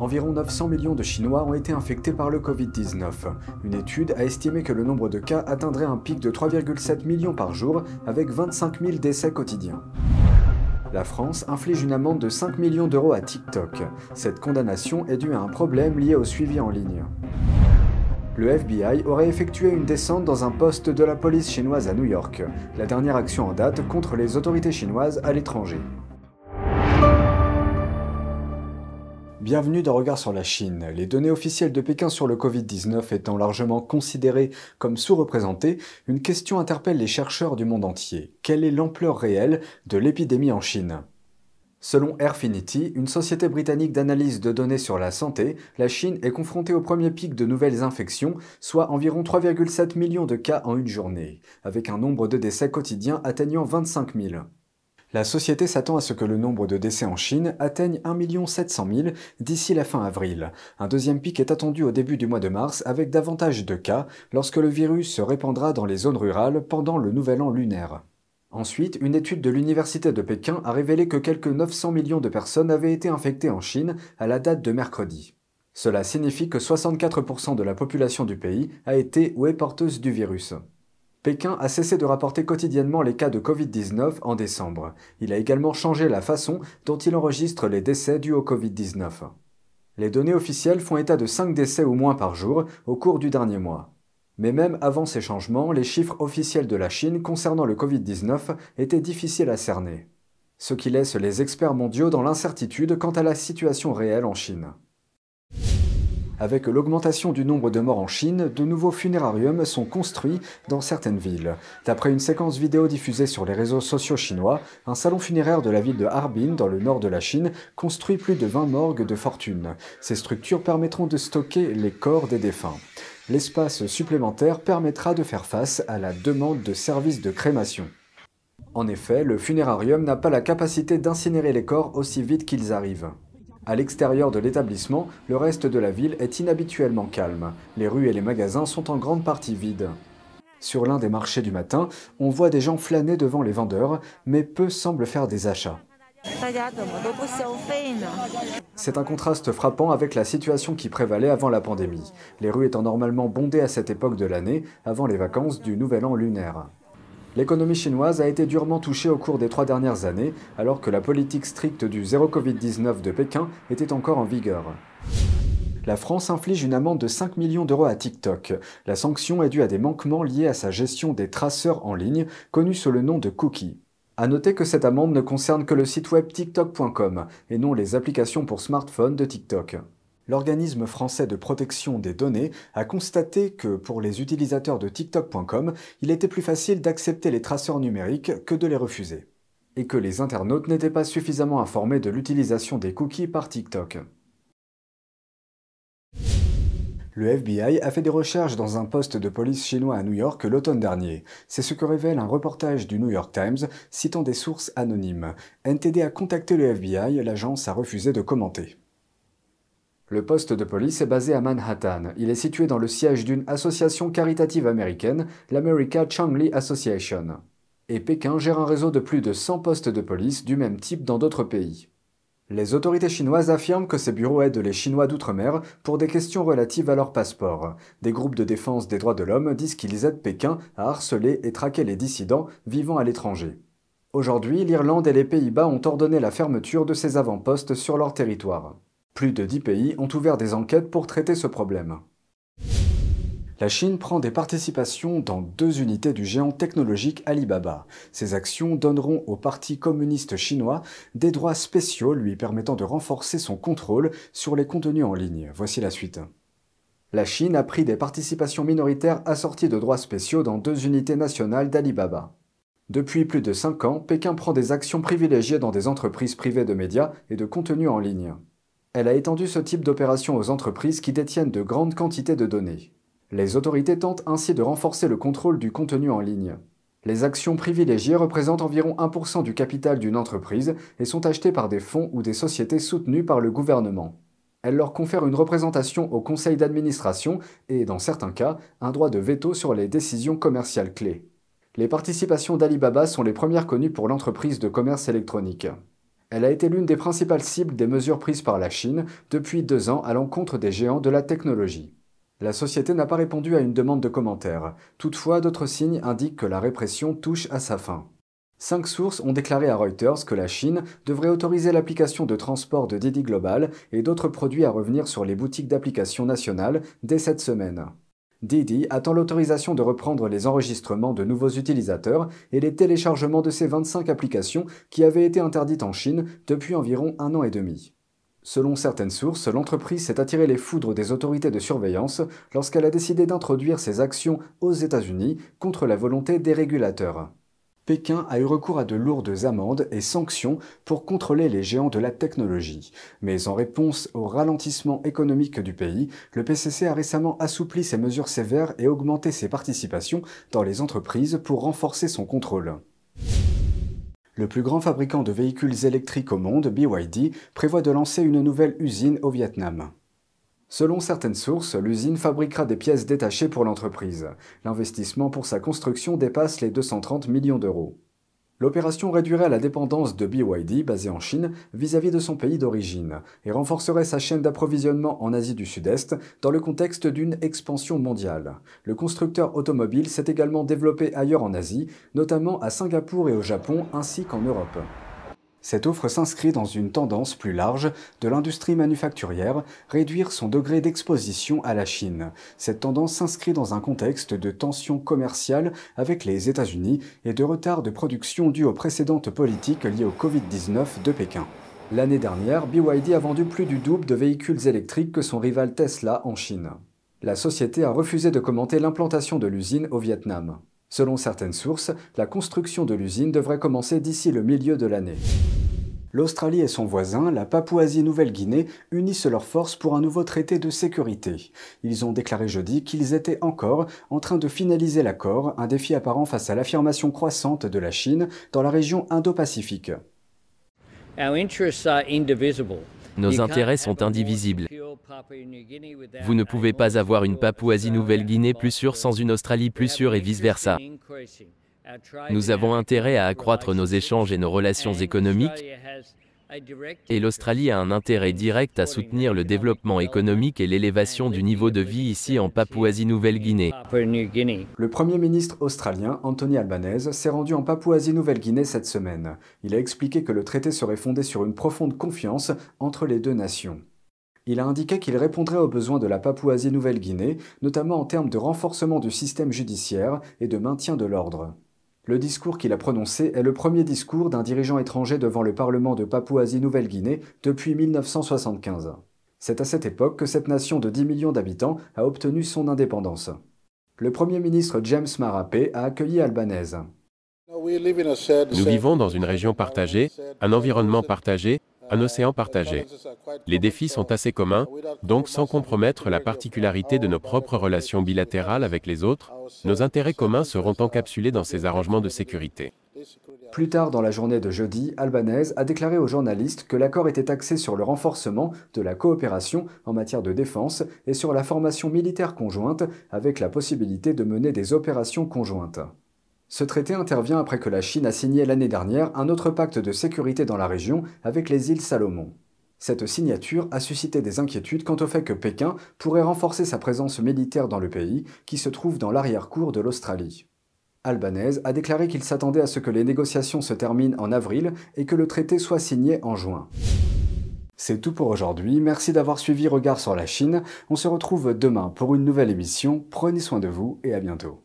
Environ 900 millions de Chinois ont été infectés par le Covid-19. Une étude a estimé que le nombre de cas atteindrait un pic de 3,7 millions par jour, avec 25 000 décès quotidiens. La France inflige une amende de 5 millions d'euros à TikTok. Cette condamnation est due à un problème lié au suivi en ligne. Le FBI aurait effectué une descente dans un poste de la police chinoise à New York, la dernière action en date contre les autorités chinoises à l'étranger. Bienvenue dans Regard sur la Chine. Les données officielles de Pékin sur le Covid-19 étant largement considérées comme sous-représentées, une question interpelle les chercheurs du monde entier. Quelle est l'ampleur réelle de l'épidémie en Chine? Selon Airfinity, une société britannique d'analyse de données sur la santé, la Chine est confrontée au premier pic de nouvelles infections, soit environ 3,7 millions de cas en une journée, avec un nombre de décès quotidiens atteignant 25 000. La société s'attend à ce que le nombre de décès en Chine atteigne 1 700 000 d'ici la fin avril. Un deuxième pic est attendu au début du mois de mars avec davantage de cas lorsque le virus se répandra dans les zones rurales pendant le nouvel an lunaire. Ensuite, une étude de l'Université de Pékin a révélé que quelques 900 millions de personnes avaient été infectées en Chine à la date de mercredi. Cela signifie que 64% de la population du pays a été ou est porteuse du virus. Pékin a cessé de rapporter quotidiennement les cas de Covid-19 en décembre. Il a également changé la façon dont il enregistre les décès dus au Covid-19. Les données officielles font état de 5 décès ou moins par jour au cours du dernier mois. Mais même avant ces changements, les chiffres officiels de la Chine concernant le Covid-19 étaient difficiles à cerner. Ce qui laisse les experts mondiaux dans l'incertitude quant à la situation réelle en Chine. Avec l'augmentation du nombre de morts en Chine, de nouveaux funérariums sont construits dans certaines villes. D'après une séquence vidéo diffusée sur les réseaux sociaux chinois, un salon funéraire de la ville de Harbin, dans le nord de la Chine, construit plus de 20 morgues de fortune. Ces structures permettront de stocker les corps des défunts. L'espace supplémentaire permettra de faire face à la demande de services de crémation. En effet, le funérarium n'a pas la capacité d'incinérer les corps aussi vite qu'ils arrivent. À l'extérieur de l'établissement, le reste de la ville est inhabituellement calme. Les rues et les magasins sont en grande partie vides. Sur l'un des marchés du matin, on voit des gens flâner devant les vendeurs, mais peu semblent faire des achats. C'est un contraste frappant avec la situation qui prévalait avant la pandémie, les rues étant normalement bondées à cette époque de l'année, avant les vacances du Nouvel An lunaire. L'économie chinoise a été durement touchée au cours des trois dernières années, alors que la politique stricte du zéro Covid-19 de Pékin était encore en vigueur. La France inflige une amende de 5 millions d'euros à TikTok. La sanction est due à des manquements liés à sa gestion des traceurs en ligne, connus sous le nom de cookies. A noter que cette amende ne concerne que le site web tiktok.com et non les applications pour smartphone de TikTok l'organisme français de protection des données a constaté que pour les utilisateurs de TikTok.com, il était plus facile d'accepter les traceurs numériques que de les refuser, et que les internautes n'étaient pas suffisamment informés de l'utilisation des cookies par TikTok. Le FBI a fait des recherches dans un poste de police chinois à New York l'automne dernier. C'est ce que révèle un reportage du New York Times citant des sources anonymes. NTD a contacté le FBI, l'agence a refusé de commenter. Le poste de police est basé à Manhattan. Il est situé dans le siège d'une association caritative américaine, l'America Changli Association. Et Pékin gère un réseau de plus de 100 postes de police du même type dans d'autres pays. Les autorités chinoises affirment que ces bureaux aident les Chinois d'outre-mer pour des questions relatives à leur passeport. Des groupes de défense des droits de l'homme disent qu'ils aident Pékin à harceler et traquer les dissidents vivant à l'étranger. Aujourd'hui, l'Irlande et les Pays-Bas ont ordonné la fermeture de ces avant-postes sur leur territoire. Plus de 10 pays ont ouvert des enquêtes pour traiter ce problème. La Chine prend des participations dans deux unités du géant technologique Alibaba. Ces actions donneront au Parti communiste chinois des droits spéciaux lui permettant de renforcer son contrôle sur les contenus en ligne. Voici la suite. La Chine a pris des participations minoritaires assorties de droits spéciaux dans deux unités nationales d'Alibaba. Depuis plus de cinq ans, Pékin prend des actions privilégiées dans des entreprises privées de médias et de contenus en ligne. Elle a étendu ce type d'opération aux entreprises qui détiennent de grandes quantités de données. Les autorités tentent ainsi de renforcer le contrôle du contenu en ligne. Les actions privilégiées représentent environ 1% du capital d'une entreprise et sont achetées par des fonds ou des sociétés soutenues par le gouvernement. Elles leur confèrent une représentation au conseil d'administration et, dans certains cas, un droit de veto sur les décisions commerciales clés. Les participations d'Alibaba sont les premières connues pour l'entreprise de commerce électronique. Elle a été l'une des principales cibles des mesures prises par la Chine depuis deux ans à l'encontre des géants de la technologie. La société n'a pas répondu à une demande de commentaires. Toutefois, d'autres signes indiquent que la répression touche à sa fin. Cinq sources ont déclaré à Reuters que la Chine devrait autoriser l'application de transport de Didi Global et d'autres produits à revenir sur les boutiques d'applications nationales dès cette semaine. Didi attend l'autorisation de reprendre les enregistrements de nouveaux utilisateurs et les téléchargements de ces 25 applications qui avaient été interdites en Chine depuis environ un an et demi. Selon certaines sources, l'entreprise s'est attiré les foudres des autorités de surveillance lorsqu'elle a décidé d'introduire ses actions aux États-Unis contre la volonté des régulateurs. Pékin a eu recours à de lourdes amendes et sanctions pour contrôler les géants de la technologie. Mais en réponse au ralentissement économique du pays, le PCC a récemment assoupli ses mesures sévères et augmenté ses participations dans les entreprises pour renforcer son contrôle. Le plus grand fabricant de véhicules électriques au monde, BYD, prévoit de lancer une nouvelle usine au Vietnam. Selon certaines sources, l'usine fabriquera des pièces détachées pour l'entreprise. L'investissement pour sa construction dépasse les 230 millions d'euros. L'opération réduirait la dépendance de BYD, basée en Chine, vis-à-vis de son pays d'origine, et renforcerait sa chaîne d'approvisionnement en Asie du Sud-Est dans le contexte d'une expansion mondiale. Le constructeur automobile s'est également développé ailleurs en Asie, notamment à Singapour et au Japon, ainsi qu'en Europe. Cette offre s'inscrit dans une tendance plus large de l'industrie manufacturière, réduire son degré d'exposition à la Chine. Cette tendance s'inscrit dans un contexte de tensions commerciales avec les États-Unis et de retard de production dû aux précédentes politiques liées au Covid-19 de Pékin. L'année dernière, BYD a vendu plus du double de véhicules électriques que son rival Tesla en Chine. La société a refusé de commenter l'implantation de l'usine au Vietnam. Selon certaines sources, la construction de l'usine devrait commencer d'ici le milieu de l'année. L'Australie et son voisin, la Papouasie-Nouvelle-Guinée, unissent leurs forces pour un nouveau traité de sécurité. Ils ont déclaré jeudi qu'ils étaient encore en train de finaliser l'accord, un défi apparent face à l'affirmation croissante de la Chine dans la région Indo-Pacifique. Nos intérêts sont indivisibles. Vous ne pouvez pas avoir une Papouasie-Nouvelle-Guinée plus sûre sans une Australie plus sûre et vice-versa. Nous avons intérêt à accroître nos échanges et nos relations économiques, et l'Australie a un intérêt direct à soutenir le développement économique et l'élévation du niveau de vie ici en Papouasie-Nouvelle-Guinée. Le Premier ministre australien, Anthony Albanese, s'est rendu en Papouasie-Nouvelle-Guinée cette semaine. Il a expliqué que le traité serait fondé sur une profonde confiance entre les deux nations. Il a indiqué qu'il répondrait aux besoins de la Papouasie-Nouvelle-Guinée, notamment en termes de renforcement du système judiciaire et de maintien de l'ordre. Le discours qu'il a prononcé est le premier discours d'un dirigeant étranger devant le Parlement de Papouasie-Nouvelle-Guinée depuis 1975. C'est à cette époque que cette nation de 10 millions d'habitants a obtenu son indépendance. Le Premier ministre James Marape a accueilli Albanese. Nous vivons dans une région partagée, un environnement partagé, un océan partagé. Les défis sont assez communs, donc sans compromettre la particularité de nos propres relations bilatérales avec les autres, nos intérêts communs seront encapsulés dans ces arrangements de sécurité. Plus tard dans la journée de jeudi, Albanese a déclaré aux journalistes que l'accord était axé sur le renforcement de la coopération en matière de défense et sur la formation militaire conjointe avec la possibilité de mener des opérations conjointes. Ce traité intervient après que la Chine a signé l'année dernière un autre pacte de sécurité dans la région avec les îles Salomon. Cette signature a suscité des inquiétudes quant au fait que Pékin pourrait renforcer sa présence militaire dans le pays, qui se trouve dans l'arrière-cour de l'Australie. Albanese a déclaré qu'il s'attendait à ce que les négociations se terminent en avril et que le traité soit signé en juin. C'est tout pour aujourd'hui, merci d'avoir suivi Regard sur la Chine, on se retrouve demain pour une nouvelle émission, prenez soin de vous et à bientôt.